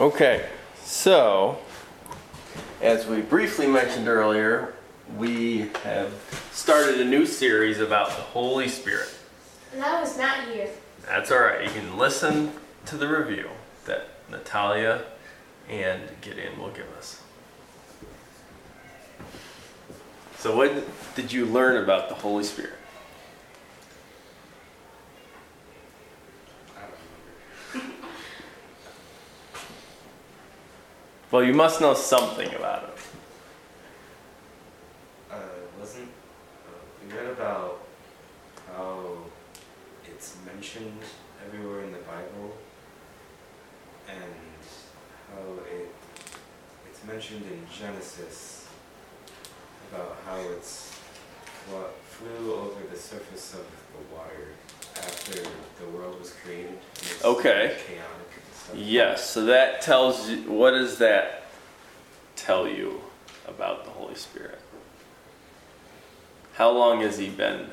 Okay, so as we briefly mentioned earlier, we have started a new series about the Holy Spirit. And I was not here. That's all right. You can listen to the review that Natalia and Gideon will give us. So, what did you learn about the Holy Spirit? Well, you must know something about it. Uh, wasn't uh, we read about how it's mentioned everywhere in the Bible, and how it it's mentioned in Genesis about how it's what flew over the surface of the water after the world was created. it's Okay. Chaotic and stuff. Yes, so that tells you, what does that tell you about the Holy Spirit? How long has he been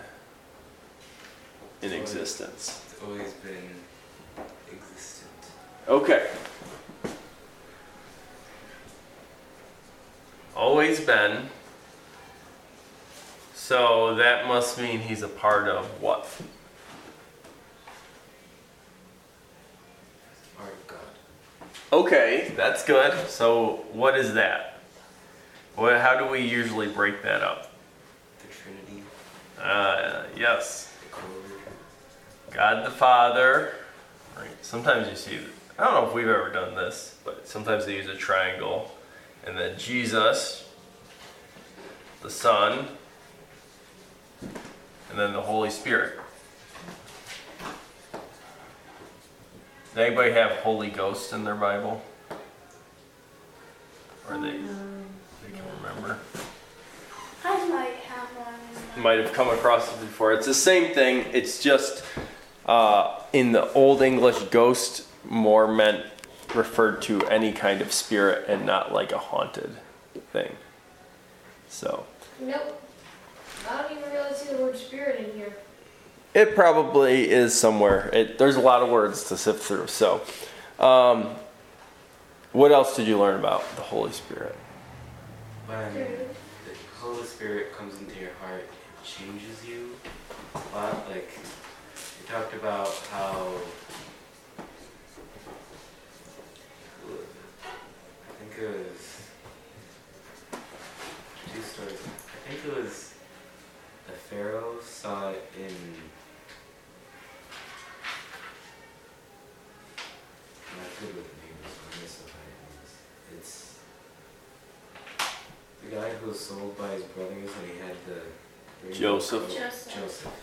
in existence? It's always been existent. Okay. Always been. So that must mean he's a part of what? Part of God. Okay, that's good. So what is that? What, how do we usually break that up? The Trinity. Uh, yes. God the Father. Right. Sometimes you see, I don't know if we've ever done this, but sometimes they use a triangle. And then Jesus, the Son, and then the Holy Spirit. Does anybody have Holy Ghost in their Bible? Or they, they can remember? I might have one. might have come across it before. It's the same thing. It's just uh, in the Old English, ghost more meant referred to any kind of spirit and not like a haunted thing. So Nope. I don't even really see the word spirit in here. It probably is somewhere. It, there's a lot of words to sift through. So, um, what else did you learn about the Holy Spirit? When the Holy Spirit comes into your heart, it changes you a lot. Like, we talked about how. I think it was two stories. I think it was the Pharaoh saw it in. I'm not good with names, I miss the names. It's the guy who was sold by his brothers and he had the Joseph. coat. Joseph. Joseph.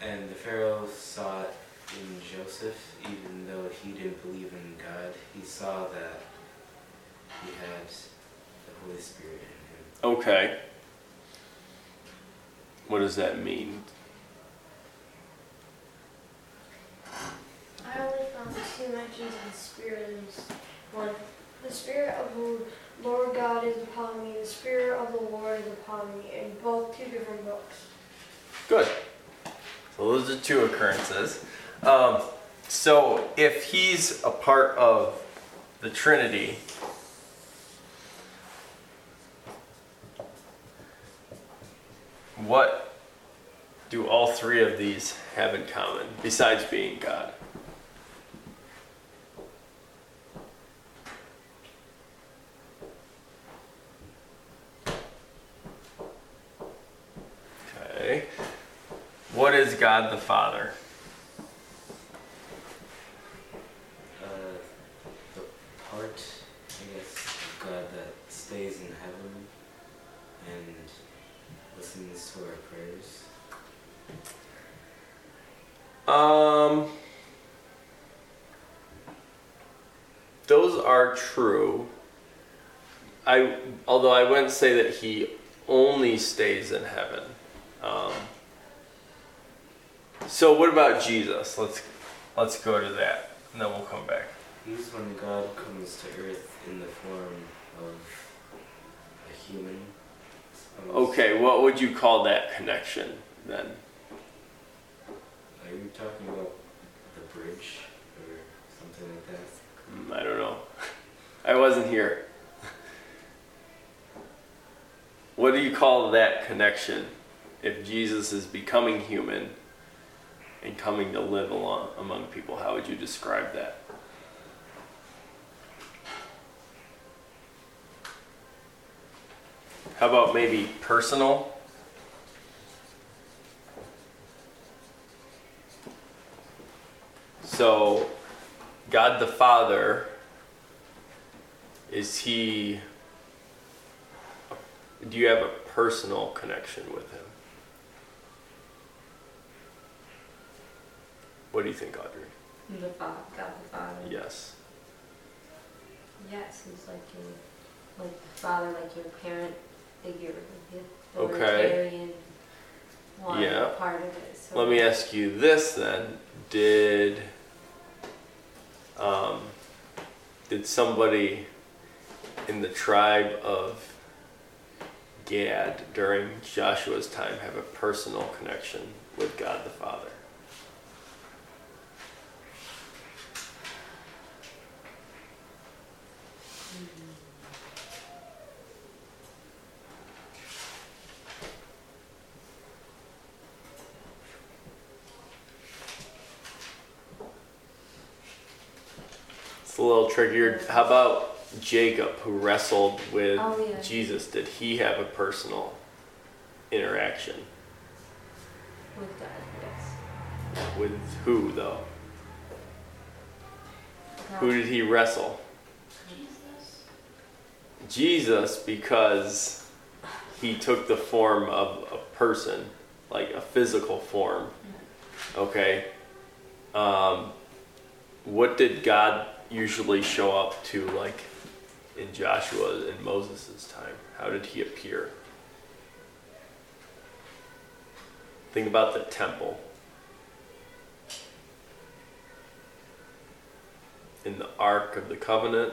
And the Pharaoh saw it in Joseph, even though he didn't believe in God. He saw that he had the Holy Spirit in him. Okay. What does that mean? I only found two mentions of the spirit in this one. The spirit of the Lord God is upon me. The spirit of the Lord is upon me. In both two different books. Good. So those are two occurrences. Um, so if he's a part of the Trinity, what do all three of these have in common besides being God? Okay. What is God the Father? Uh, the part, I guess, of God that stays in heaven and listens to our prayers. Um, those are true. I, although I wouldn't say that he only stays in heaven. Um, so what about Jesus? Let's let's go to that, and then we'll come back. He's when God comes to earth in the form of a human. Okay, what would you call that connection then? Are you talking about the bridge or something like that? Mm, I don't know. I wasn't here. What do you call that connection? If Jesus is becoming human and coming to live along among people, how would you describe that? How about maybe personal? So, God the Father, is He. Do you have a personal connection with Him? What do you think, Audrey? The Father, God the Father. Yes. Yes, he's like your, like the father, like your parent figure, the Okay. one Yeah. part of it. So Let me ask you this then. Did um, did somebody in the tribe of Gad during Joshua's time have a personal connection with God the Father? It's a little trickier. How about Jacob, who wrestled with Oh, yeah. Jesus? Did he have a personal interaction with God, yes. with who, though? God. Who did he wrestle? Jesus, Jesus, because he took the form of a person, like a physical form. Okay. Um, what did God usually show up to, like in Joshua and Moses' time? How did he appear? Think about the temple. In the Ark of the Covenant.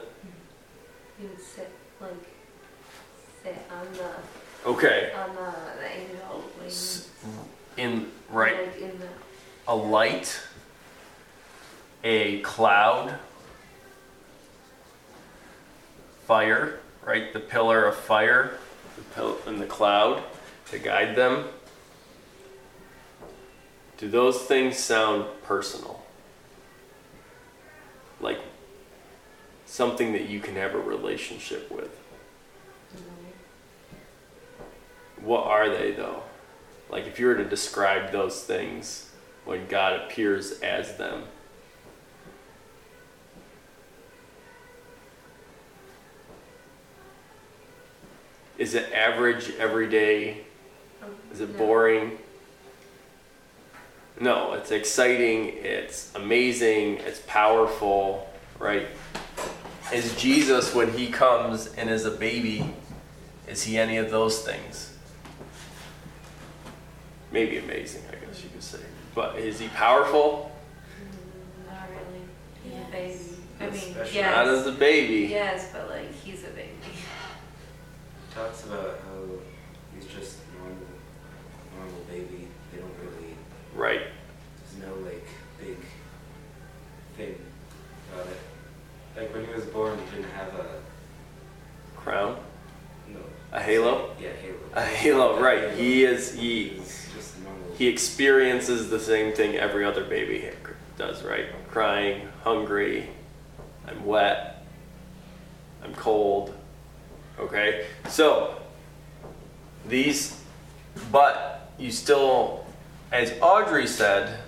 He would sit like sit on the Okay. on the, the angel wings. In right Like in the a light, a cloud, fire, right? The pillar of fire, and the cloud to guide them. Do those things sound personal? Like something that you can have a relationship with? What are they though? Like if you were to describe those things when God appears as them. Is it average, everyday? um, Is it boring? No, it's exciting, it's amazing, it's powerful, right? Is Jesus, when he comes and is a baby, is he any of those things? Maybe amazing, I guess you could say. But is he powerful? Not really. He's a baby. I mean, yes. Not as a baby. Yes, but like he's a baby. Talks about how he's just normal, normal baby. They don't really, Right. there's no like big thing about it. Like when he was born, he didn't have a Crown? no. A halo? Yeah, halo. A halo, right. He is, he, He's just normal. he experiences the same thing every other baby does, right? Crying, hungry, I'm wet, I'm cold. Okay? So, these, but you still, as Audrey said,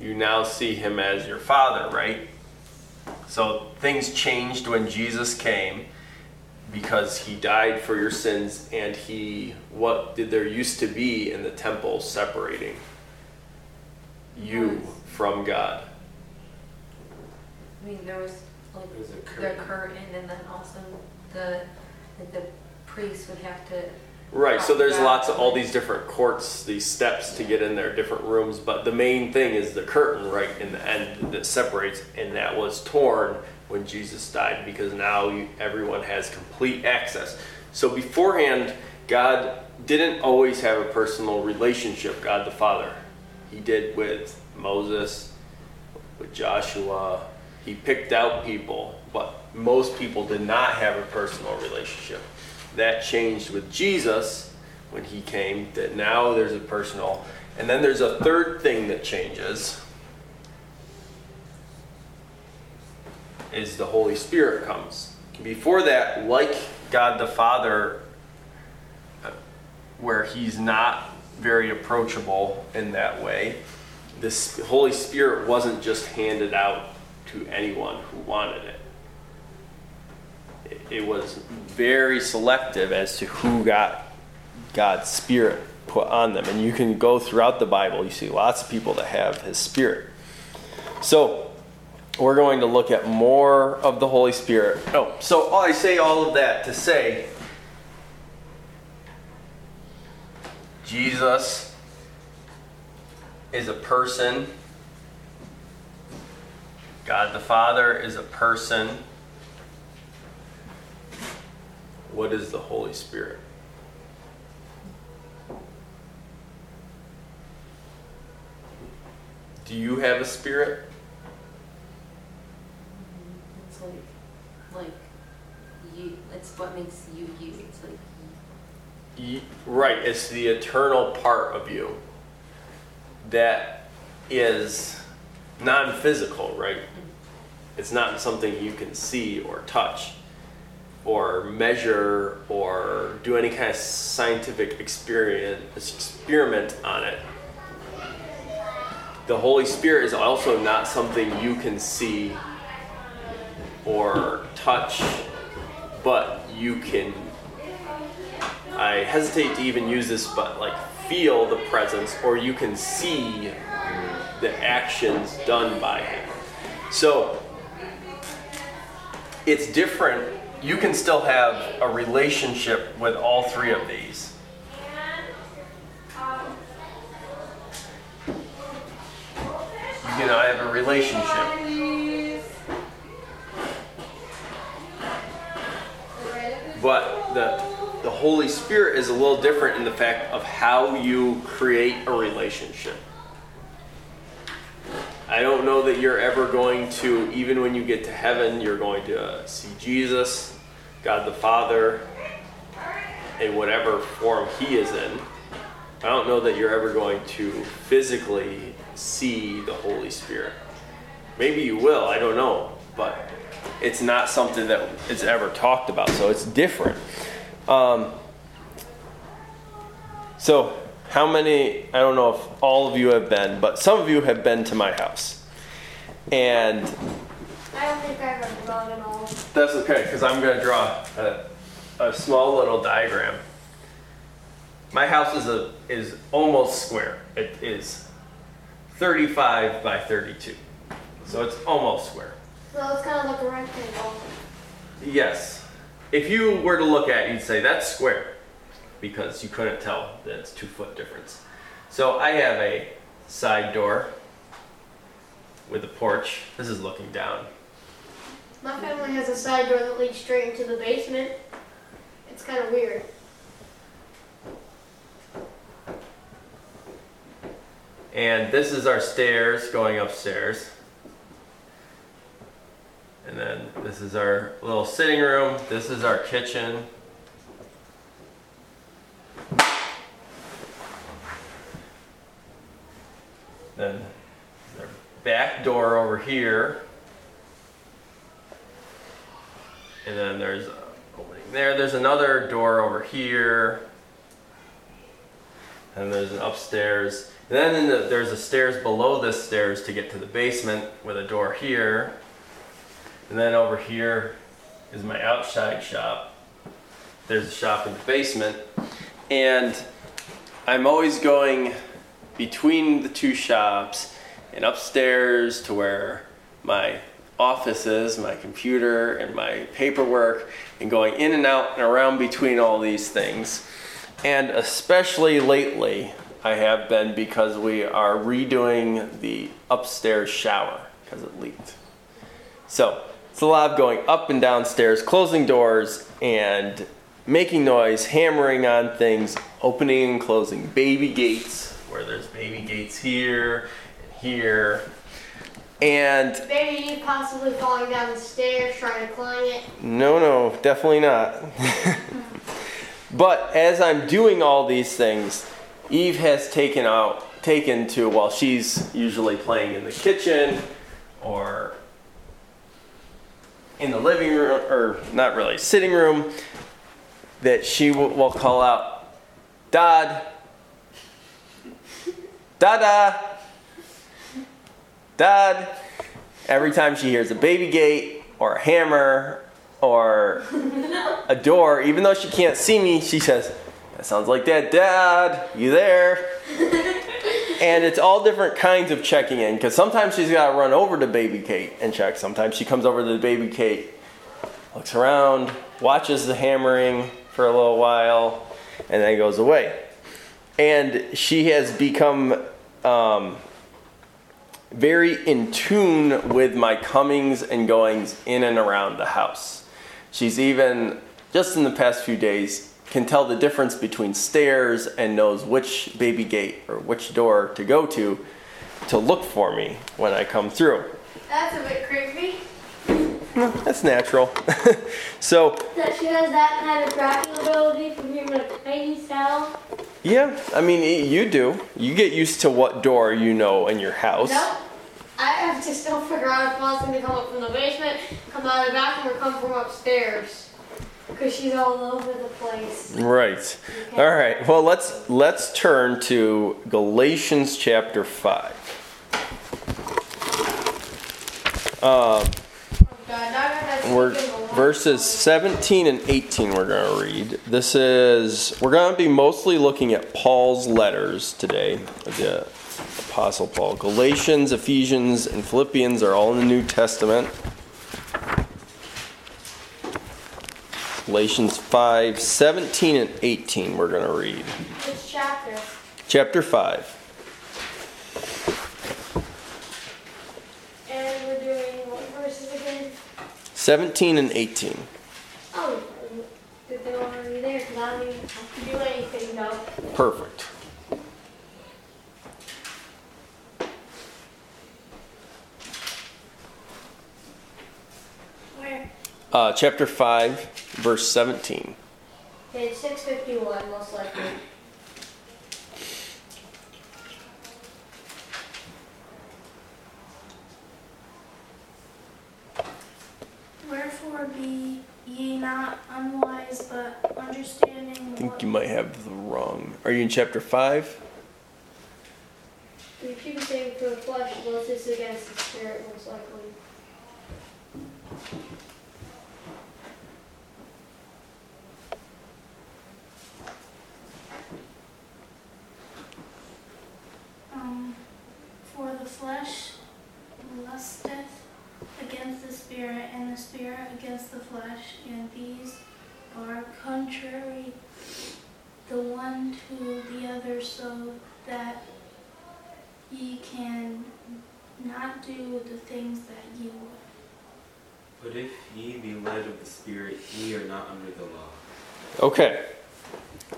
you now see him as your father, right? So things changed when Jesus came because he died for your sins and he what did there used to be in the temple separating you Yes. from God I mean, there was like There's a the curtain. curtain, and then also the like the priest would have to. right so there's lots of all these different courts these steps to get in there different rooms but the main thing is the curtain right in the end that separates and that was torn when Jesus died because now you, everyone has complete access so beforehand God didn't always have a personal relationship God the Father he did with Moses with Joshua He picked out people, but most people did not have a personal relationship. That changed with Jesus when he came, that now there's a personal. And then there's a third thing that changes is the Holy Spirit comes. Before that, like God the Father, uh, where he's not very approachable in that way, this Holy Spirit wasn't just handed out to anyone who wanted it. It, was very selective as to who got God's Spirit put on them. And you can go throughout the Bible, you see lots of people that have His Spirit. So, we're going to look at more of the Holy Spirit. Oh, so I say all of that to say Jesus is a person. God the Father is a person. What is the Holy Spirit? Do you have a spirit? It's like, like you. It's what makes you you. It's like Ye- Right, it's the eternal part of you that is non physical, right? Mm-hmm. It's not something you can see or touch or measure or do any kind of scientific experience, experiment on it. The Holy Spirit is also not something you can see or touch, but you can I hesitate to even use this, but like feel the presence, or you can see the actions done by him. So it's different. You can still have a relationship with all three of these. You can have a relationship. But the the Holy Spirit is a little different in the fact of how you create a relationship. I don't know that you're ever going to, even when you get to heaven, you're going to see Jesus, God the Father, in whatever form He is in. I don't know that you're ever going to physically see the Holy Spirit. Maybe you will, I don't know. But it's not something that is ever talked about, so it's different. Um, so, how many, I don't know if all of you have been, but some of you have been to my house. And I don't think I've ever drawn it all. that's okay, because I'm going to draw a, a small little diagram. My house is, a, is almost square. It is 35 by 32. So it's almost square. So it's kind of like a rectangle. Yes. If you were to look at it, you'd say that's square because you couldn't tell that it's two foot difference. So I have a side door with a porch. This is looking down. My family has a side door that leads straight into the basement. It's kind of weird. And this is our stairs going upstairs. And then this is our little sitting room. This is our kitchen. Then our back door over here. And then there's a opening there. There's another door over here. And there's an upstairs. And then the, there's a stairs below this stairs to get to the basement with a door here. And then over here is my outside shop. There's a shop in the basement. And I'm always going between the two shops and upstairs to where my office is, my computer, and my paperwork, and going in and out and around between all these things. And especially lately, I have been because we are redoing the upstairs shower because it leaked. So it's a lot of going up and downstairs, closing doors, and making noise, hammering on things, opening and closing baby gates, where there's baby gates here and here. And Maybe you possibly falling down the stairs trying to climb it. no, no, definitely not. but as I'm doing all these things, Eve has taken out taken to while she's usually playing in the kitchen or in the living room or not really sitting room that she will, will call out dad. Dada. Dad. Every time she hears a baby gate or a hammer or a door even though she can't see me she says that sounds like that dad. You there? And it's all different kinds of checking in because sometimes she's got to run over to baby Kate and check. Sometimes she comes over to the baby Kate, looks around, watches the hammering for a little while, and then goes away. And she has become um, very in tune with my comings and goings in and around the house. She's even, just in the past few days, can tell the difference between stairs and knows which baby gate or which door to go to to look for me when I come through. That's a bit creepy. That's natural. so, That she has that kind of tracking ability from even a tiny cell. yeah, I mean, y- you do. You get used to what door you know in your house. Nope. I have to still figure out if Mom's gonna come up from the basement, come out of the bathroom, or come from upstairs. Because she's all over the place. Right. Okay. All right. Well, let's let's turn to Galatians chapter 5. Um, God, Dagger has We're taken a lot verses 17 and 18 we're going to read. This is we're going to be mostly looking at Paul's letters today. The apostle Paul. Galatians, Ephesians, and Philippians are all in the New Testament. Galatians 5, 17 and 18 we're going to read. Which chapter? Chapter 5. And we're doing what verses again? 17 and 18. Oh, I'm already there because I don't even have to do anything now. Perfect. Where? Uh, chapter 5, verse 17. Page 651, most likely. Wherefore be ye not unwise, but understanding I think what you might have the wrong. Are you in chapter 5? We keep saying for the flesh, unless it's against the spirit, most likely. um, for the flesh lusteth against the spirit, and the spirit against the flesh, and these are contrary the one to the other, so that ye can not do the things that ye would. But if ye be led of the Spirit, ye are not under the law. Okay.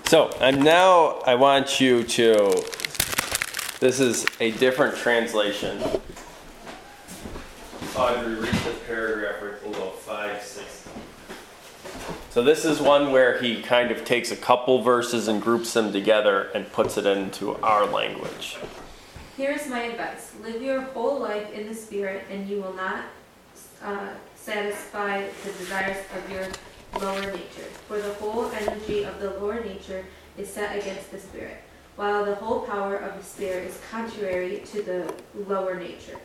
So, and now I want you to. This is a different translation. Audrey, read the paragraph where below 5, 6. So, this is one where he kind of takes a couple verses and groups them together and puts it into our language. Here is my advice live your whole life in the Spirit, and you will not uh, satisfy the desires of your lower nature. For the whole energy of the lower nature is set against the Spirit, while the whole power of the Spirit is contrary to the lower nature.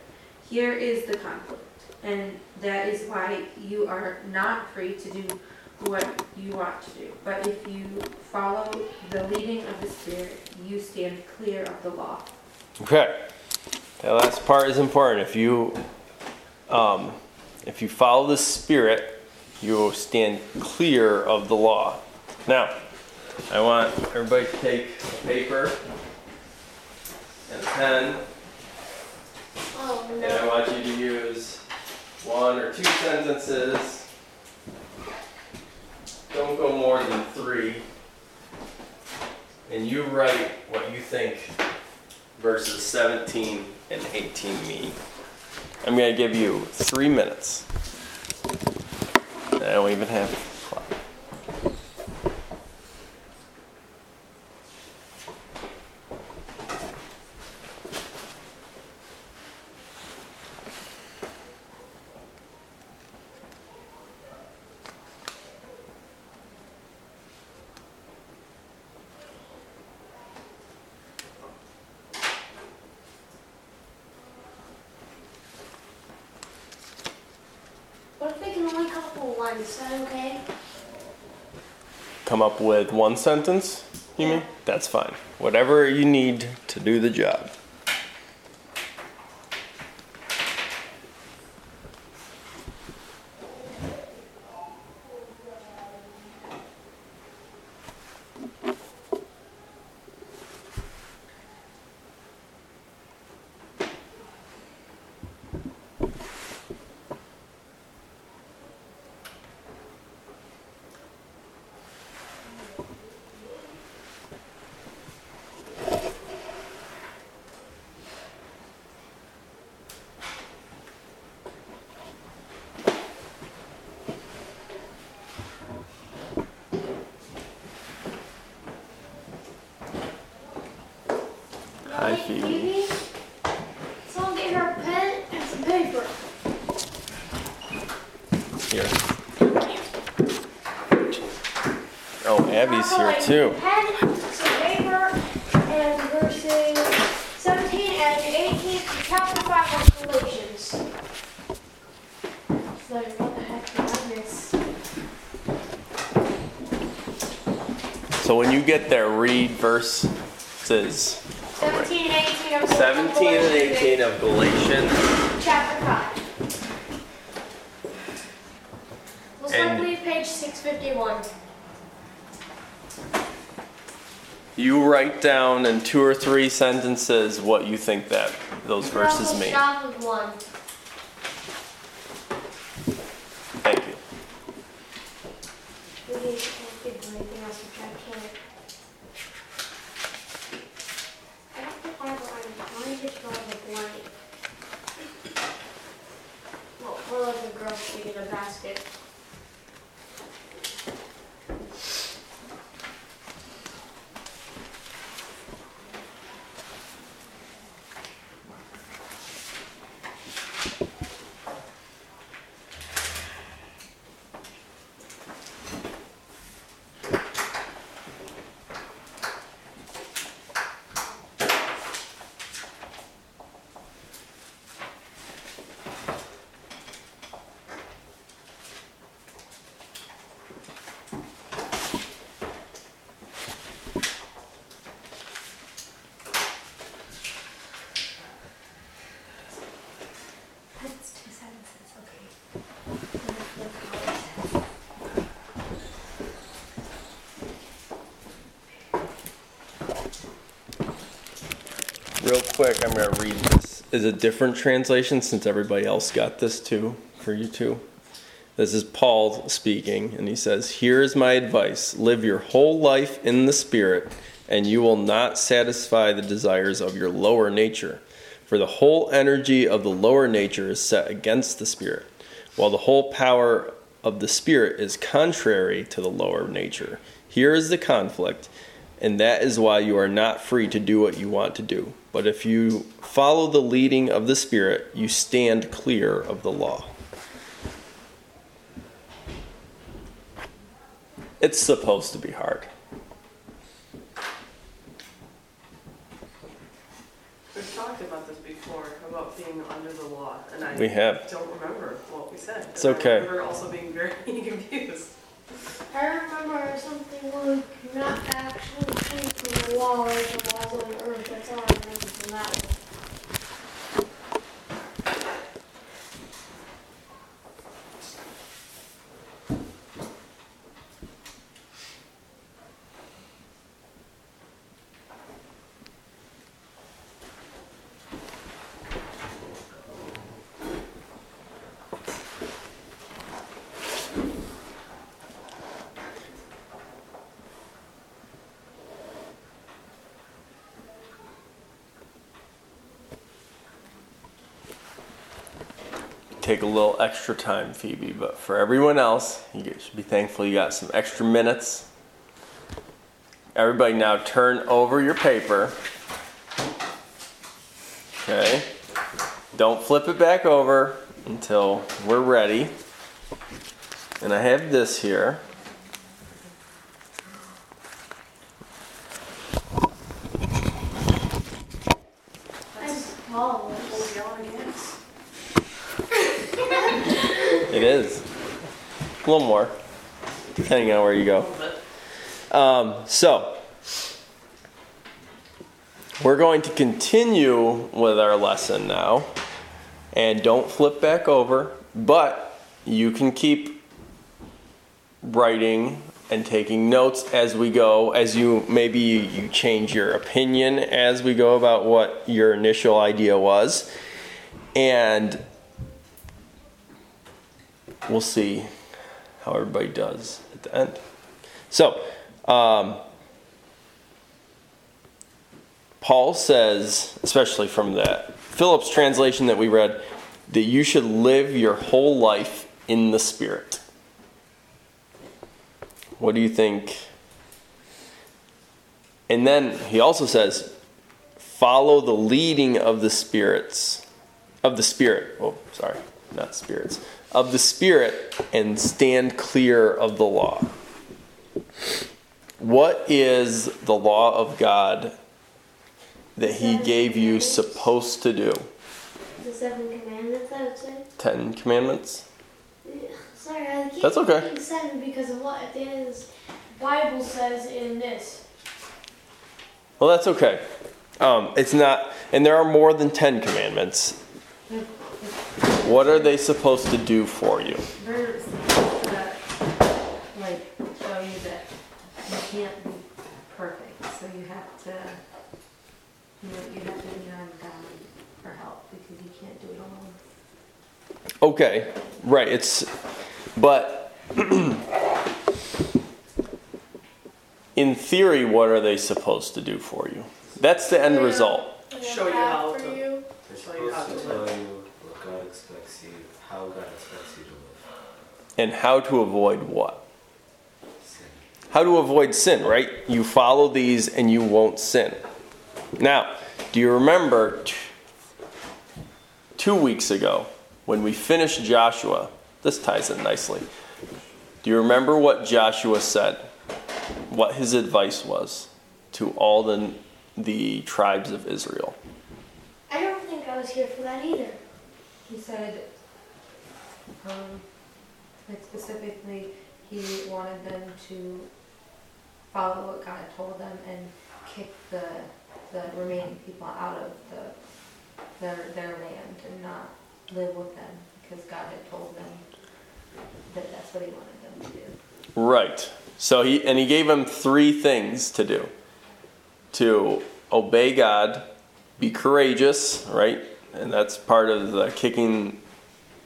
Here is the conflict, and that is why you are not free to do what you want to do. But if you follow the leading of the Spirit, you stand clear of the law. Okay. That last part is important. If you um, if you follow the Spirit, you will stand clear of the law. Now, I want everybody to take a paper and a pen, Oh and I want you to use one or two sentences. Don't go more than three. And you write what you think verses 17 and 18 mean. I'm gonna give you three minutes. I don't even have a clock. What if they can only come up with one? Is that okay? Come up with one sentence, you mean? That's fine. Whatever you need to do the job. Hi, Hey, Phoebe. Someone get her a pen and some paper. Here. Oh, Abby's here Like, too. Pen, some paper, and verses 17 and 18 to chapter 5 of Galatians. So, what the heck did I miss? So when you get there, read verses 17 and 18 of 17 and Galatians, 18 of Galatians. Chapter 5. We'll start And- with page 651. You write down in two or three sentences what you think that those verses mean. stop with one. Thank you. We need to think of anything else which I can't. I don't think I have a mine just draws a blank. Well, one of the girls sitting in a basket. That's two sentences, okay. Real quick, I'm going to read this. Is a different translation since everybody else got this too for you too. This is Paul speaking, and he says, Here is my advice live your whole life in the Spirit, and you will not satisfy the desires of your lower nature. For the whole energy of the lower nature is set against the Spirit, while the whole power of the Spirit is contrary to the lower nature. Here is the conflict, and that is why you are not free to do what you want to do. But if you follow the leading of the Spirit, you stand clear of the law. It's supposed to be hard. We've talked about this before, about being under the law, and I We have. don't remember what we said. It's I okay. remember also being very confused. I remember something like not actually from the or the laws on earth. That's all I remember from that one. Take a little extra time, Phoebe, but for everyone else, you should be thankful you got some extra minutes. Everybody, now turn over your paper. Okay. Don't flip it back over until we're ready. And I have this here. That's tall. Oh, yelling against. It is. A little more, depending on where you go. Um, so, we're going to continue with our lesson now. And don't flip back over, but you can keep writing and taking notes as we go, as you maybe you change your opinion as we go about what your initial idea was. And we'll see how everybody does at the end. So, um, Paul says, especially from that Phillips translation that we read, that you should live your whole life in the Spirit. What do you think? And then he also says, follow the leading of the spirits, of the Spirit. Oh, sorry, not spirits. Of the Spirit and stand clear of the law. What is the law of God that He gave you supposed to do? The seven commandments, I would say. Ten commandments? Sorry, I keep That's okay. seven because of what the end of this Bible says in this. Well, that's okay. Um, it's not, and there are more than ten commandments. What are they supposed to do for you? They're supposed to, like, show you that you can't be perfect, so you have to, you know, you have to lean on God for help, because you can't do it alone. Okay, right. It's, but in theory, what are they supposed to do for you? That's the end Yeah. result. Show you how to- Show you how to to tell live. You what God expects you, how God expects you to live. And how to avoid what? Sin. How to avoid sin, right? You follow these and you won't sin. Now, do you remember t- two weeks ago when we finished Joshua? This ties in nicely. Do you remember what Joshua said? What his advice was to all the, the tribes of Israel? I don't think I was here for that either. He said, um, like specifically, he wanted them to follow what God told them and kick the, the remaining people out of the, their, their land and not live with them because God had told them that that's what he wanted them to do. Right. So he and he gave them three things to do. To obey God, be courageous, right? And that's part of the kicking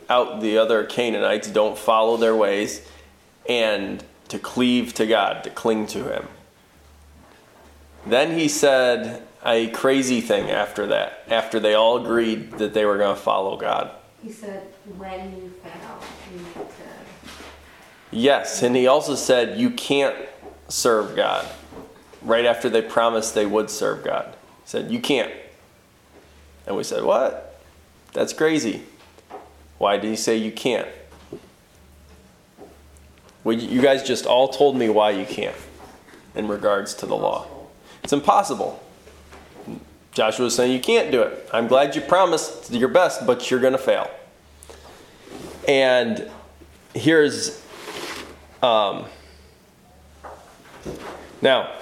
out the other Canaanites, don't follow their ways, and to cleave to God, to cling to him. Then he said a crazy thing after that, after they all agreed that they were going to follow God. He said, when you fail, you need to, Yes, and he also said you can't serve God. Right after they promised they would serve God, he said you can't. And we said, "What? That's crazy. Why did he say you can't?" Well, you guys just all told me why you can't in regards to the law. It's impossible. Joshua was saying you can't do it. I'm glad you promised your best, but you're going to fail. And here's um, now,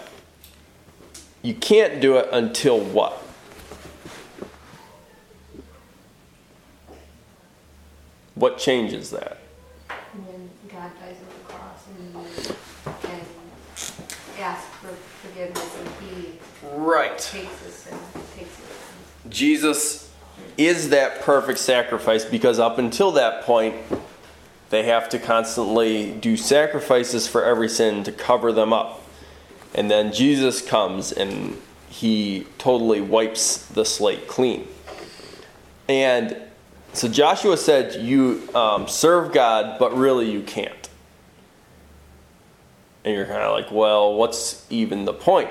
you can't do it until what? What changes that? when God dies on the cross and you can ask for forgiveness and he Right. takes his sin, takes. Jesus is that perfect sacrifice because up until that point, they have to constantly do sacrifices for every sin to cover them up. And then Jesus comes and he totally wipes the slate clean. And so Joshua said, You um, serve God, but really you can't. And you're kind of like, Well, what's even the point?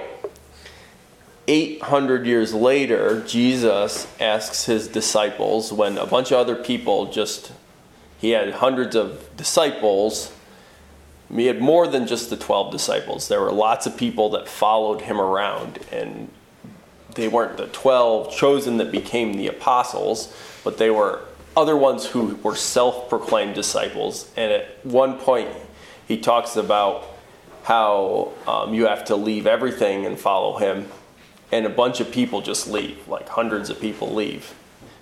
800 years later, Jesus asks his disciples when a bunch of other people just, he had hundreds of disciples. He had more than just the 12 disciples. There were lots of people that followed him around, and they weren't the 12 chosen that became the apostles, but they were other ones who were self proclaimed disciples. And at one point, he talks about how um, you have to leave everything and follow him. And a bunch of people just leave like hundreds of people leave.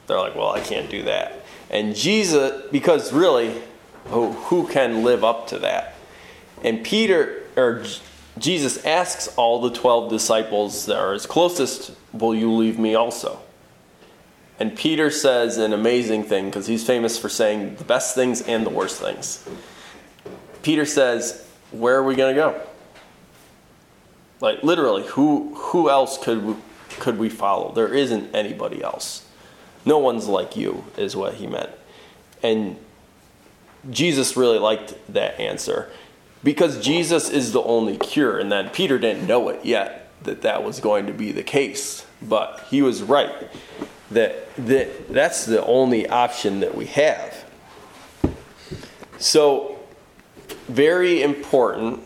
They're like well i can't do that. And jesus because really who, who can live up to that? And peter or jesus asks all the 12 disciples that are his closest will you leave me also and peter says an amazing thing because he's famous for saying the best things and the worst things peter says where are we going to go like literally, who who else could we, could we follow? There isn't anybody else. No one's like you, is what he meant. And Jesus really liked that answer because Jesus is the only cure. And then Peter didn't know it yet that that was going to be the case, but he was right that that that's the only option that we have. So very important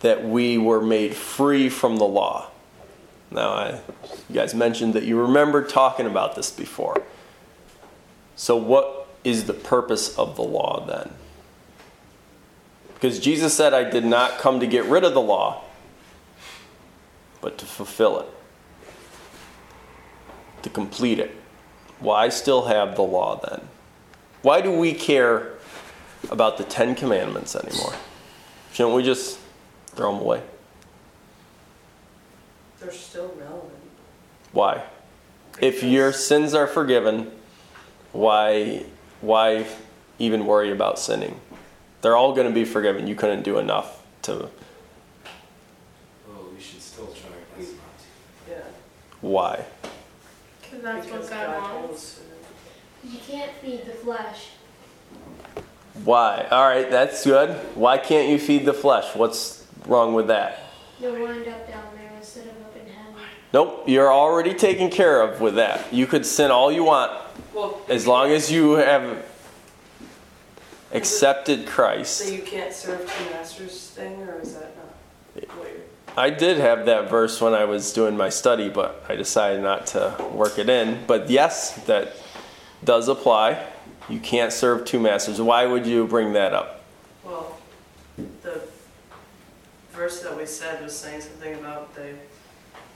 that we were made free from the law. Now, I, you guys mentioned that you remember talking about this before. So, what is the purpose of the law then? Because Jesus said, I did not come to get rid of the law, but to fulfill it, to complete it. Why still have the law then? Why do we care about the Ten Commandments anymore? Shouldn't we just throw them away? They're still relevant. Why? If your sins are forgiven, why why even worry about sinning? They're all going to be forgiven. You couldn't do enough to Well, we should still try our best not to. Yeah. why? Because that's because what God wants. wants. You can't feed the flesh. Why? All right, that's good. Why can't you feed the flesh? What's wrong with that? You'll wind up down there instead of up in heaven. Nope, you're already taken care of with that. You could sin all you want Well, as long as you have accepted Christ. so Christ. you can't serve two masters thing, or is that not? what you're- I did have that verse when I was doing my study, but I decided not to work it in. But yes, that does apply. You can't serve two masters. Why would you bring that up? Well, the verse that we said was saying something about the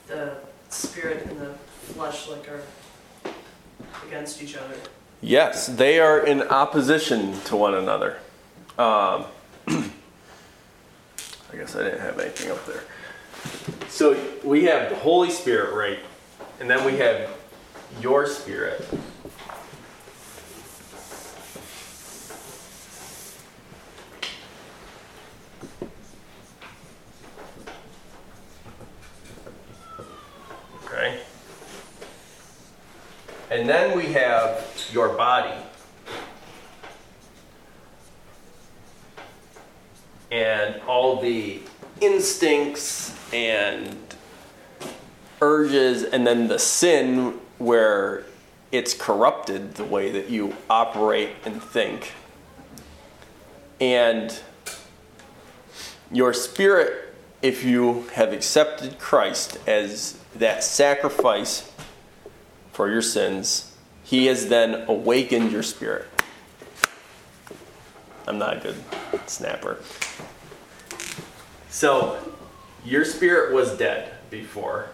the spirit and the flesh like are against each other. Yes, they are in opposition to one another. Um, I guess I didn't have anything up there. So we have the Holy Spirit, right? And then we have your spirit. Okay. And then we have your body. And all the instincts and urges, and then the sin where it's corrupted the way that you operate and think. And your spirit, if you have accepted Christ as that sacrifice for your sins, he has then awakened your spirit. I'm not a good snapper. So, your spirit was dead before.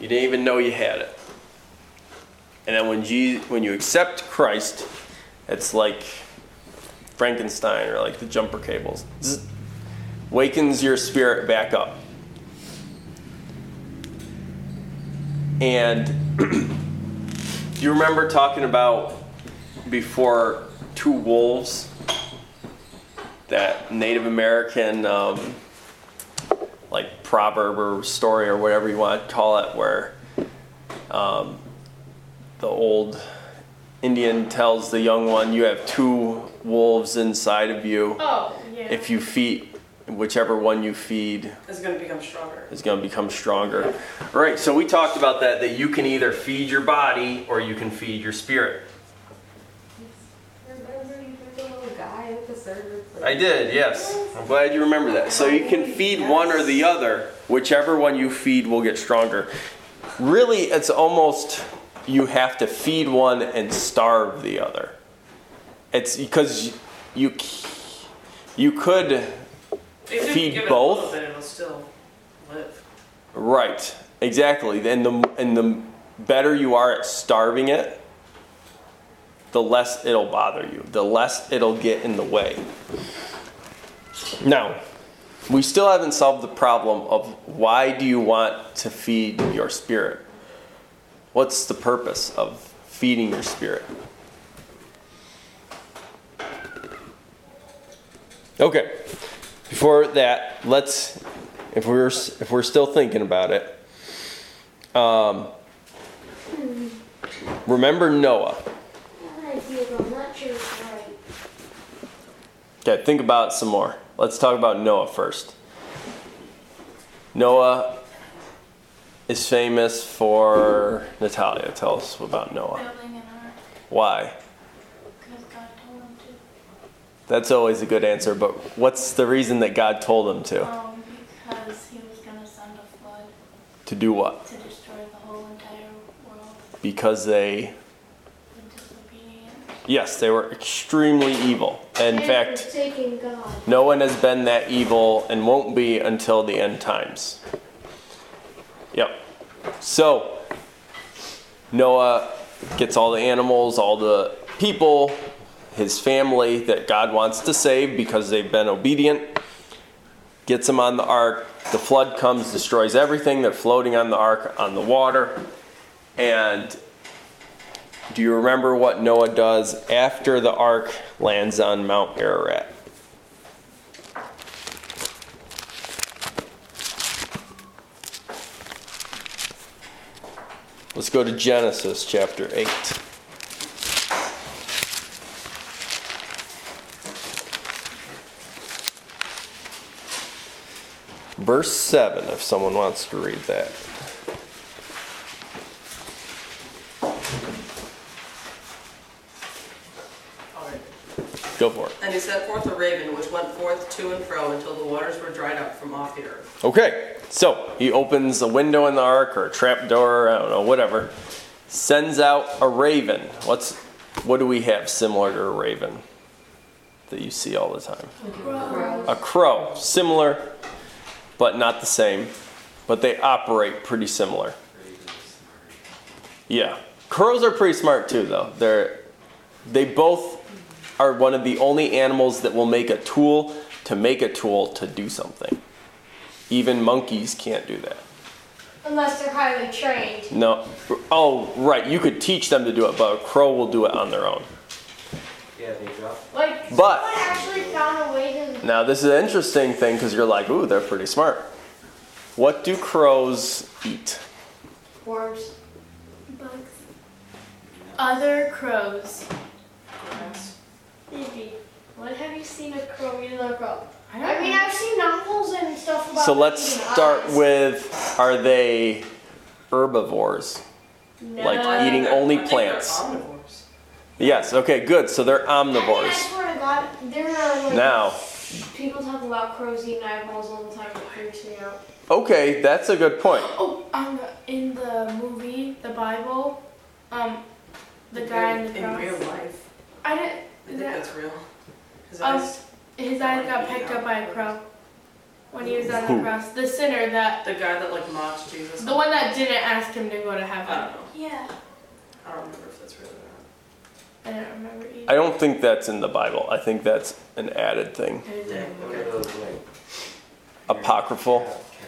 You didn't even know you had it. And then when you, when you accept Christ, it's like Frankenstein or like the jumper cables. Zzz, wakens your spirit back up. And do you remember talking about before two wolves? That Native American, um, like proverb or story or whatever you want to call it, where um, the old Indian tells the young one, "You have two wolves inside of you. Oh, yeah. If you feed whichever one you feed, is gonna become stronger. is going to become stronger." All right. So we talked about that. That you can either feed your body or you can feed your spirit. Remember you the little guy at the server place? I did, yes. I'm glad you remember that. So you can feed one or the other. Whichever one you feed will get stronger. Really, it's almost you have to feed one and starve the other. It's because you you could Even if you Feed both? a it'll still live. right exactly. And the and the better you are at starving it, the less it'll bother you. The less it'll get in the way. Now, we still haven't solved the problem of why do you want to feed your spirit? What's the purpose of feeding your spirit? Okay. Before that, let's if we're if we're still thinking about it, um, remember Noah. That idea, but I'm not sure it's right. Okay, think about it some more. Let's talk about Noah first. Noah is famous for Natalia. Tell us about Noah. Building an ark Why? because God told him to. That's always a good answer, but what's the reason that God told him to? Um, because he was gonna send a flood To do what? to destroy the whole entire world Because they, with disobedience. Yes, they were extremely evil. In And fact, God. No one has been that evil and won't be until the end times. Yep. So, Noah gets all the animals, all the people, his family that God wants to save because they've been obedient, gets them on the ark. The flood comes, destroys everything. They're floating on the ark on the water. And do you remember what Noah does after the ark lands on Mount Ararat? Let's go to Genesis chapter 8. Verse 7, if someone wants to read that. Go for it. And he set forth a raven which went forth to and fro until the waters were dried up from off the earth. Okay, so he opens a window in the ark or a trap door, I don't know, whatever. Sends out a raven. What's what do we have similar to a raven that you see all the time? A crow, similar, but not the same. But they operate pretty similar. Yeah, crows are pretty smart too, though. They're they both are one of the only animals that will make a tool to make a tool to do something. Even monkeys can't do that. Unless they're highly trained. No. Oh, right. You could teach them to do it, but a crow will do it on their own. Yeah, they drop. Like, But- someone actually found a way to. Now, this is an interesting thing because you're like, ooh, they're pretty smart. What do crows eat? Worms. Bugs. Other crows. Grass. Maybe. What have you seen a crow eat another crow? I I mean, I've seen novels and stuff about So let's start eyes. with are they herbivores? No. like eating only I think they're plants. Yes, okay, good. So they're I mean, I omnivores. swear to God, there are like Now, people talk about crows eating eyeballs all the time. It freaks me out. okay, that's a good point. Oh, um, in the movie, the Bible, um, the guy in the cross. In real life. I I didn't. think that's real. His Um, eyes, His eyes got picked up by a crow when he was on Who? the cross. The sinner that, the guy that like mocked Jesus. the one that didn't ask him to go to I heaven. don't know. Yeah. I don't remember if that's real or I don't remember either. I don't think that's in the Bible. I think that's an added thing. I didn't Yeah. Look remember. at those like Apocryphal?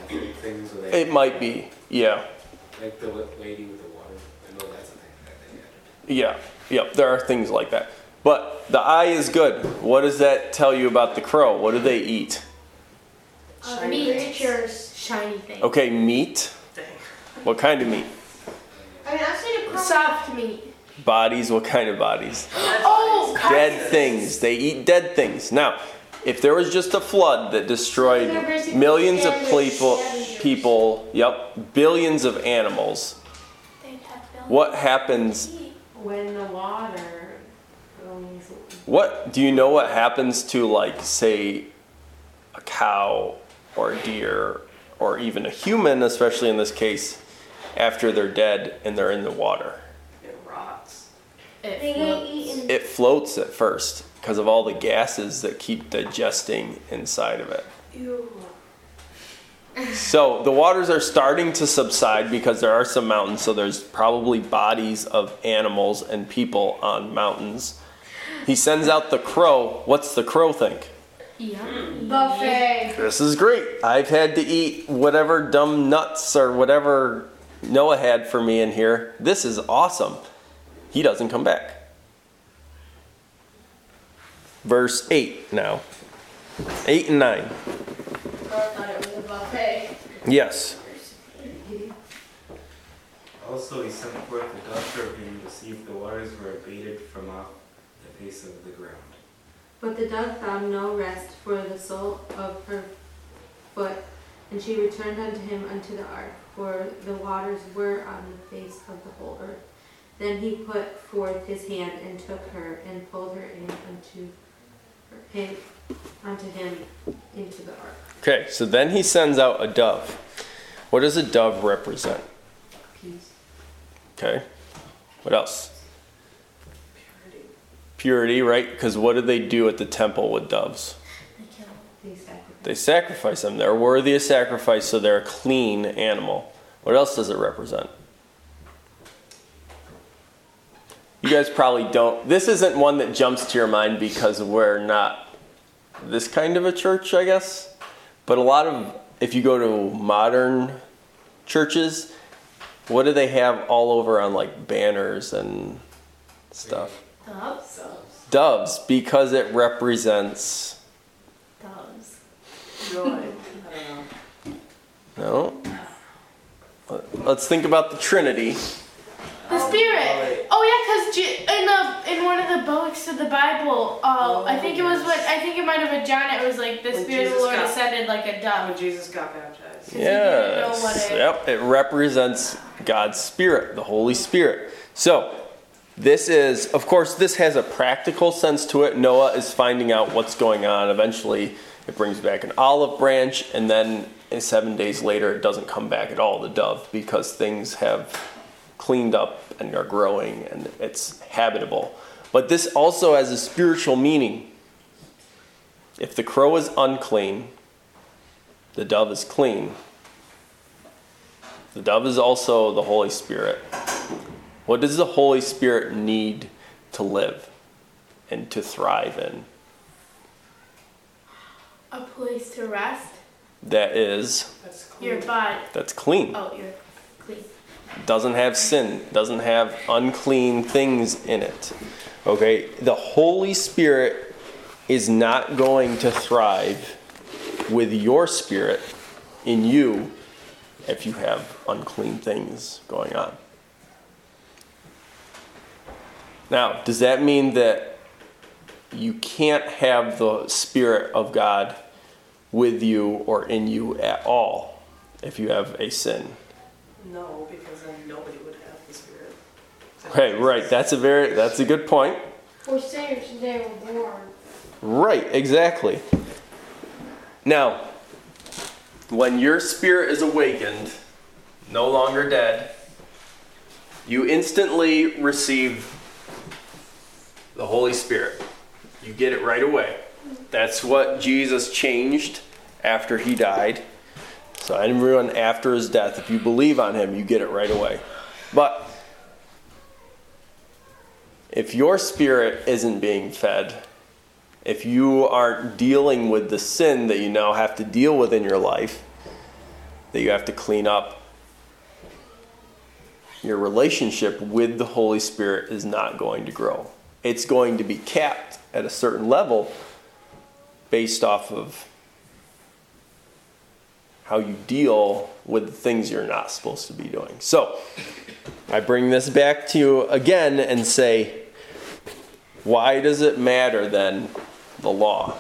Catholic things where they It might be. Yeah. like the lady with the water. I know that's a thing that they added. Yeah, yep, there are things like that. But the eye is good. What does that tell you about the crow? What do they eat? Uh, Shiny creatures. Shiny thing. Okay, meat. Dang. What kind of meat? I mean, Soft meat. Bodies, what kind of bodies? Oh, Dead things. They eat dead things. Now, if there was just a flood that destroyed They're millions of people, people, yep, billions of animals, They'd have bills what happens. When the water goes. What do you know what happens to like say a cow or a deer or even a human, especially in this case, after they're dead and they're in the water? It rots. They get eaten. It floats at first because of all the gases that keep digesting inside of it. Ew. So the waters are starting to subside because there are some mountains, so there's probably bodies of animals and people on mountains. He sends out the crow. What's the crow think? Yummy. Buffet. This is great. I've had to eat whatever dumb nuts or whatever Noah had for me in here. This is awesome. He doesn't come back. Verse 8 now. 8 and 9. I thought it was a buffet. Yes. Also, he sent forth the doctor of him to see if the waters were abated from off the face of the ground. But the dove found no rest for the sole of her foot, and she returned unto him unto the ark, for the waters were on the face of the whole earth. Then he put forth his hand and took her and pulled her in unto him, unto him into the ark. Okay, so then he sends out a dove. What does a dove represent? Peace. Okay. What else? Purity. Right? Because what do they do at the temple with doves? They kill. They sacrifice. They sacrifice them. They're worthy of sacrifice, so they're a clean animal. What else does it represent? You guys probably don't. This isn't one that jumps to your mind because we're not this kind of a church, I guess. But a lot of, if you go to modern churches, what do they have all over on like banners and stuff? Doves. Doves, because it represents. Doves. Really? I don't know. No. Let's think about the Trinity. The Spirit. Oh yeah, cause in the in one of the books of the Bible, uh, I think it was what I think it might have been John. It was like the When Spirit of the Jesus Lord got- ascended like a dove. When. Jesus got baptized. he didn't know what Yes. it- Yep. It represents God's Spirit, the Holy Spirit. So, this is, of course, this has a practical sense to it. Noah is finding out what's going on. Eventually, it brings back an olive branch, and then eh, seven days later, it doesn't come back at all, the dove, because things have cleaned up and are growing and it's habitable. But this also has a spiritual meaning. If the crow is unclean, the dove is clean. The dove is also the Holy Spirit. What does the Holy Spirit need to live and to thrive in? A place to rest. That is, That's clean. Your body. that's clean. Oh, you're clean. Doesn't have sin, doesn't have unclean things in it. Okay? The Holy Spirit is not going to thrive with your spirit in you if you have unclean things going on. Now, does that mean that you can't have the Spirit of God with you or in you at all if you have a sin? No, because then nobody would have the Spirit. Okay, right. That's a very that's a good point. For sinners they were born. Right, exactly. Now, when your spirit is awakened, no longer dead, you instantly receive the Holy Spirit. You get it right away. That's what Jesus changed after he died. So everyone after his death, if you believe on him, you get it right away. But if your spirit isn't being fed, if you aren't dealing with the sin that you now have to deal with in your life, that you have to clean up, your relationship with the Holy Spirit is not going to grow. It's going to be capped at a certain level based off of how you deal with the things you're not supposed to be doing. So, I bring this back to you again and say, why does it matter then, the law?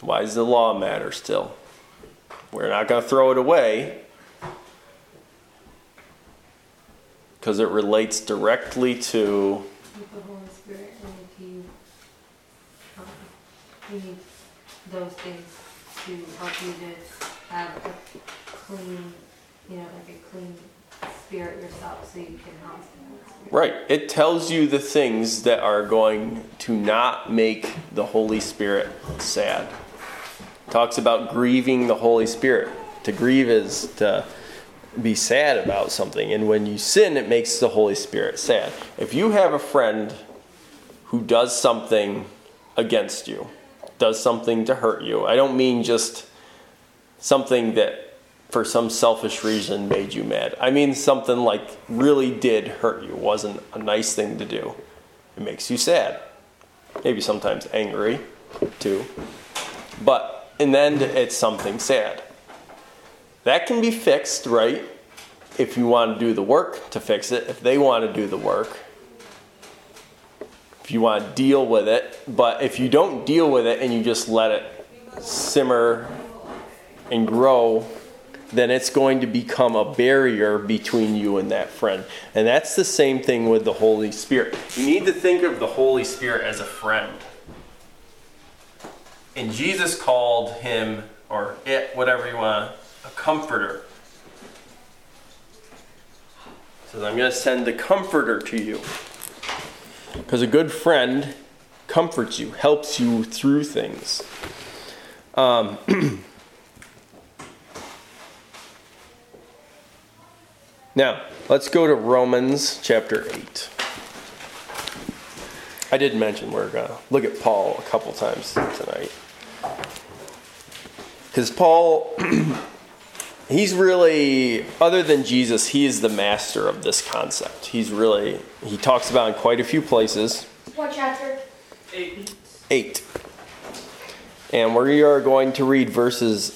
Why does the law matter still? We're not going to throw it away because it relates directly to With the Holy Spirit, and if you, um, you need those things to help you to have a clean, you know, like a clean spirit yourself, so you can Spirit. Right. It tells you the things that are going to not make the Holy Spirit sad. talks about grieving the Holy Spirit. To grieve is to be sad about something. And when you sin, it makes the Holy Spirit sad. If you have a friend who does something against you, does something to hurt you, I don't mean just something that for some selfish reason made you mad. I mean something like really did hurt you, wasn't a nice thing to do. It makes you sad. Maybe sometimes angry too. But in the end, it's something sad. That can be fixed, right? If you want to do the work to fix it, if they want to do the work, if you want to deal with it. But if you don't deal with it and you just let it simmer and grow, then it's going to become a barrier between you and that friend. And that's the same thing with the Holy Spirit. You need to think of the Holy Spirit as a friend. And Jesus called him, or it, whatever you want, a comforter. Says, I'm going to send the comforter to you. Because a good friend comforts you, helps you through things. Um, now, let's go to Romans chapter 8. I did mention we're going to look at Paul a couple times tonight. Because Paul, he's really, other than Jesus, he is the master of this concept. He's really, he talks about in quite a few places. What chapter? Eight. 8. And we are going to read verses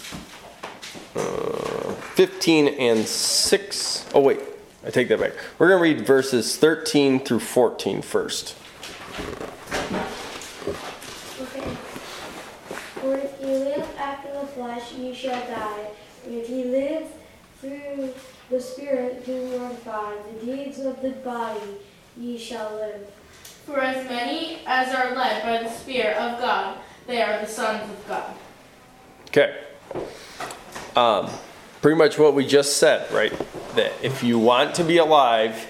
uh, 15 and 6. Oh, wait, I take that back. We're going to read verses 13 through 14 first. Okay. For if ye live after the flesh, ye shall die. And if ye live through the Spirit, do mortify the deeds of the body, ye shall live. For as many as are led by the Spirit of God, they are the sons of God. Okay. Um, pretty much what we just said, right? That if you want to be alive,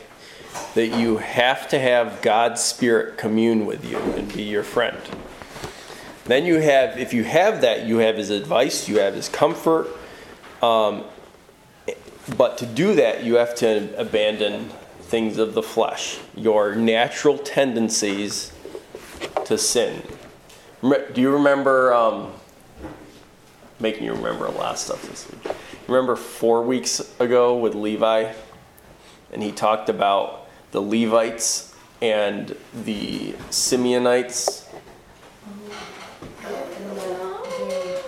that you have to have God's Spirit commune with you and be your friend. Then you have, if you have that, you have His advice, you have His comfort. Um, but to do that, you have to abandon things of the flesh, your natural tendencies to sin. Do you remember? Um, making you remember a lot of stuff this week. Remember four weeks ago with Levi, and he talked about the Levites and the Simeonites. And then they,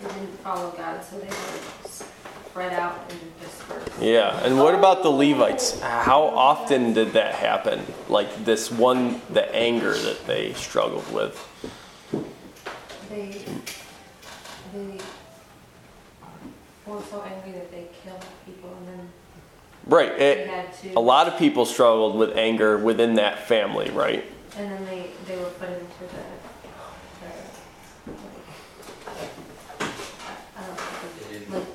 they didn't follow God, so they were spread out and dispersed. Yeah, and what about the Levites? How often did that happen? Like this one, the anger that they struggled with. They, they were so angry that they killed people and then Right. It, a lot of people struggled with anger within that family, right? And then they, they were put into the, the, like, I don't know,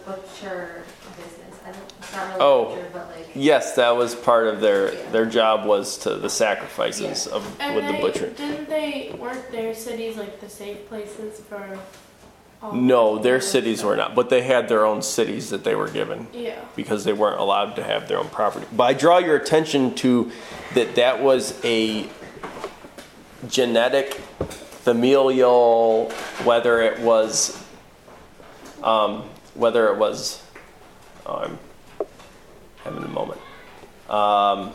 like business. I don't, it's not really Oh. butcher, but like, Yes, that was part of their their job was to the sacrifices of And with the they, butcher. didn't they weren't their cities like the safe places for all No, the their people? cities were not, but they had their own cities that they were given Yeah. because they weren't allowed to have their own property. But I draw your attention to that that was a genetic, familial, whether it was, um, whether it was, oh, I'm having a moment. Um,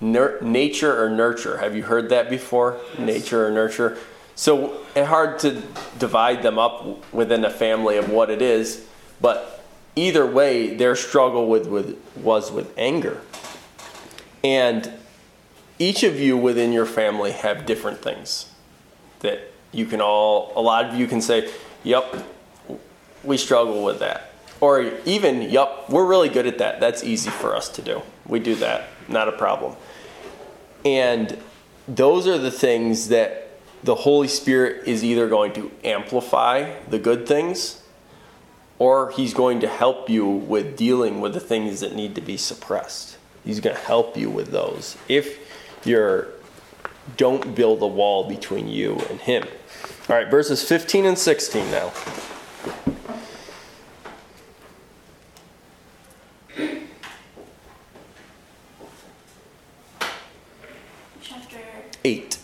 nur- nature or nurture. Have you heard that before? Nature or nurture. So it's hard to divide them up within a family of what it is, but either way, their struggle with, with was with anger. And each of you within your family have different things that you can all a lot of you can say, "Yep, we struggle with that." Or even, "Yep, we're really good at that. That's easy for us to do. We do that. Not a problem." And those are the things that the Holy Spirit is either going to amplify the good things or he's going to help you with dealing with the things that need to be suppressed. He's going to help you with those. If you're don't build a wall between you and him. All right, verses 15 and 16 now. Chapter 8.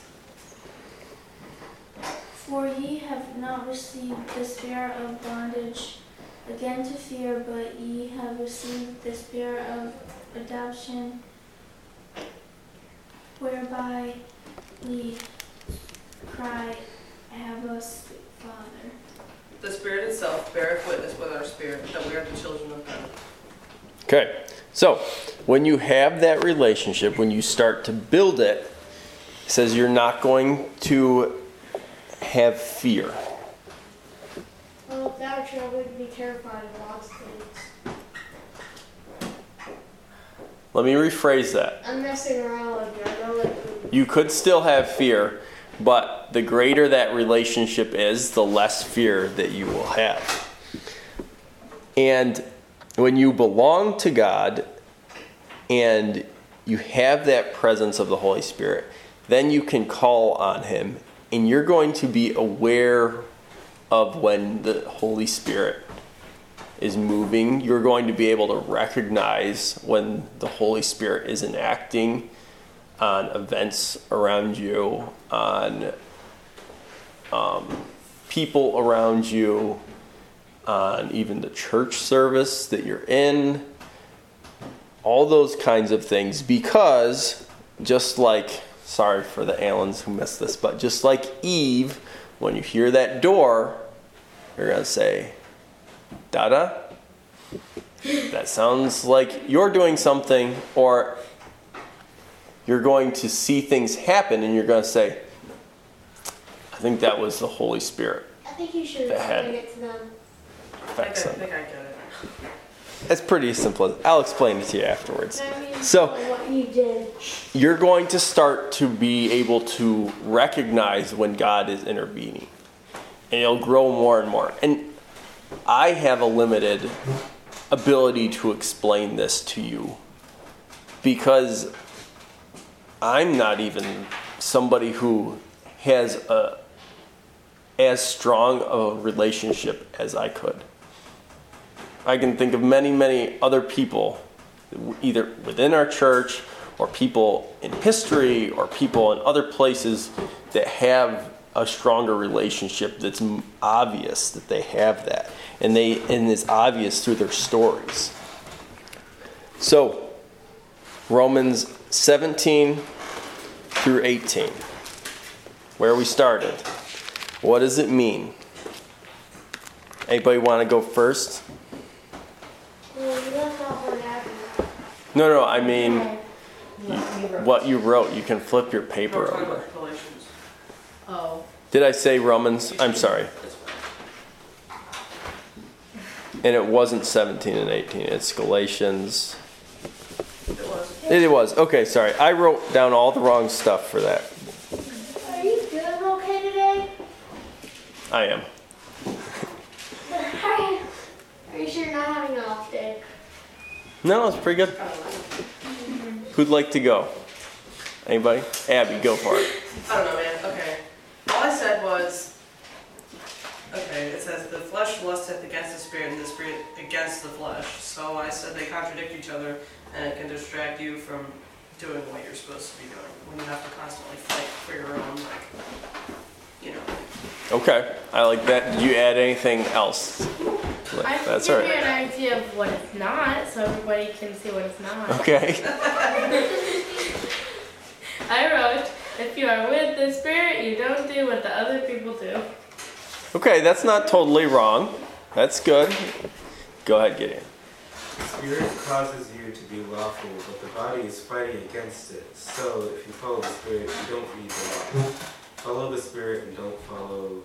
For ye have not received the spirit of bondage again to fear, but ye have received the spirit of adoption, whereby we cry, Abba, Father. The Spirit itself beareth witness with our spirit that we are the children of God. Okay, so when you have that relationship, when you start to build it, it says you're not going to have fear. Well, if that were I would be terrified of lots of things. Let me rephrase that. I'm messing around like that. I know like You could still have fear, but the greater that relationship is, the less fear that you will have. And when you belong to God and you have that presence of the Holy Spirit, then you can call on Him and you're going to be aware of when the Holy Spirit is moving. You're going to be able to recognize when the Holy Spirit is enacting on events around you, on um, people around you, on even the church service that you're in, all those kinds of things. Because just like, sorry for the Allens who missed this, but just like Eve, when you hear that door, you're going to say, Dada? That sounds like you're doing something, or you're going to see things happen and you're going to say, I think that was the Holy Spirit. I think you should That had- explain it to them. I think I, think I get it. It's pretty simple. I'll explain it to you afterwards. That means So- what you did. You're going to start to be able to recognize when God is intervening, and it'll grow more and more. And I have a limited ability to explain this to you because I'm not even somebody who has a as strong a relationship as I could. I can think of many, many other people, either within our church or people in history or people in other places that have a stronger relationship that's obvious that they have that and they and it's obvious through their stories so romans 17 through 18 where we started what does it mean anybody want to go first Well, you left off what happened. no no i mean what you wrote you can flip your paper over. Oh. Did I say Romans? I'm sorry. And it wasn't 17 and 18. It's Galatians. It was. Okay, sorry. I wrote down all the wrong stuff for that. Are you feeling okay today? I am. Are you sure you're not having an off day? No, it's pretty good. Who'd like to go? Anybody? Abby, go for it. I don't know, man. Okay. All I said was, okay, it says the flesh lusteth against the spirit, and the spirit against the flesh. So I said they contradict each other, and it can distract you from doing what you're supposed to be doing when you have to constantly fight for your own, like, you know. Okay, I like that. Did you add anything else? I That's can all give you right. an idea of what it's not, so everybody can see what it's not. Okay. I wrote, If you are with the Spirit, you don't do what the other people do. Okay, that's not totally wrong. That's good. Go ahead, Gideon. Spirit causes you to be lawful, but the body is fighting against it. So if you follow the Spirit, you don't need the law. Follow the Spirit and don't follow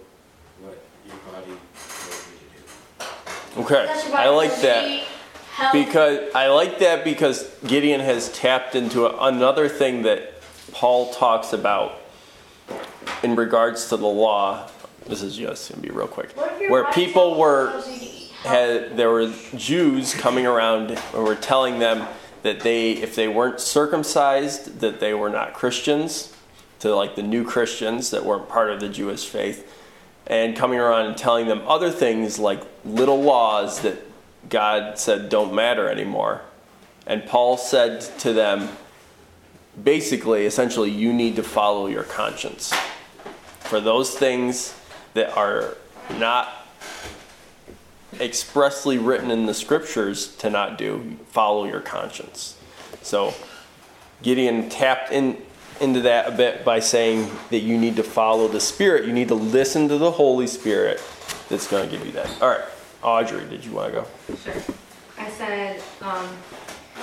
what your body tells you to do. Okay, I like that. Because I like that because Gideon has tapped into another thing that Paul talks about in regards to the law. This is just gonna be real quick. What if your Where people were had there were Jews coming around and were telling them that they if they weren't circumcised that they were not Christians to like the new Christians that weren't part of the Jewish faith and coming around and telling them other things like little laws that God said don't matter anymore. And Paul said to them basically essentially you need to follow your conscience for those things that are not expressly written in the scriptures to not do follow your conscience. So gideon tapped in into that a bit by saying that you need to follow the spirit. You need to listen to the holy spirit that's going to give you that. All right audrey did you want to go? Sure. I said, um,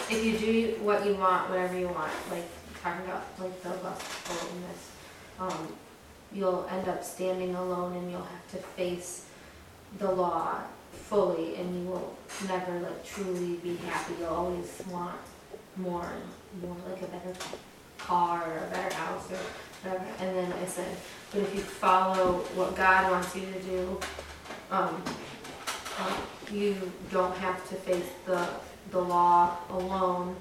if you do what you want, whatever you want, like talking about like the lustfulness, um, you'll end up standing alone and you'll have to face the law fully and you will never like truly be happy. You'll always want more and more, like a better car or a better house or whatever. And then I said, but if you follow what God wants you to do, um, um, you don't have to face the, the law alone,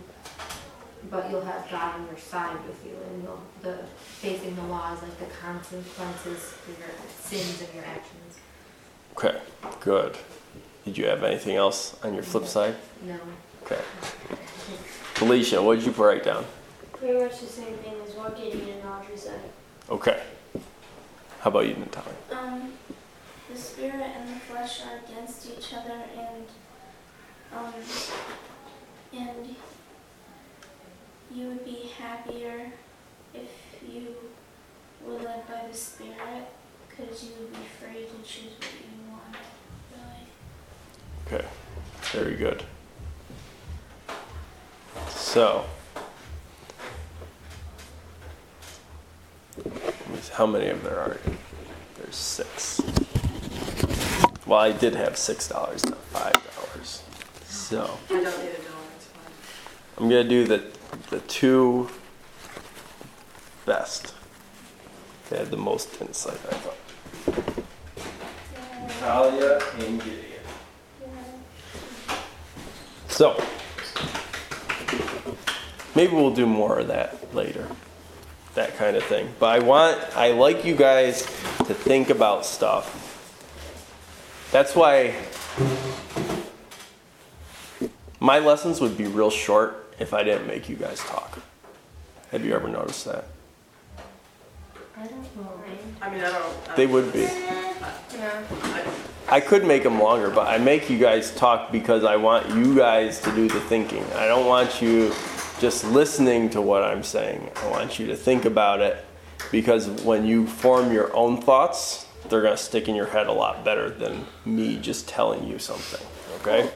but you'll have God on your side with you, and you'll, the, facing the law is like the consequences for your sins and your actions. okay good did you have anything else on your flip side No. okay felicia what did you write down Pretty much the same thing as what Gideon and Audrey said. okay how about you natalia Um, the spirit and the flesh are against each other, and um, and you would be happier if you were led by the spirit, because you would be free to choose what you want. Really. Okay, very good. So, let me see, how many of there are? There's six. Well, I did have six dollars, not five dollars. So I don't need a dollar, it's fine. I'm gonna do the the two best. They had the most insight, I thought. Natalia and Gideon. So, maybe we'll do more of that later. That kind of thing. But I want, I like you guys to think about stuff. That's why my lessons would be real short if I didn't make you guys talk. Have you ever noticed that? I don't know. I mean, I don't. I They don't- would be. Yeah. I- I could make them longer, but I make you guys talk because I want you guys to do the thinking. I don't want you just listening to what I'm saying. I want you to think about it because when you form your own thoughts, they're going to stick in your head a lot better than me just telling you something. Okay?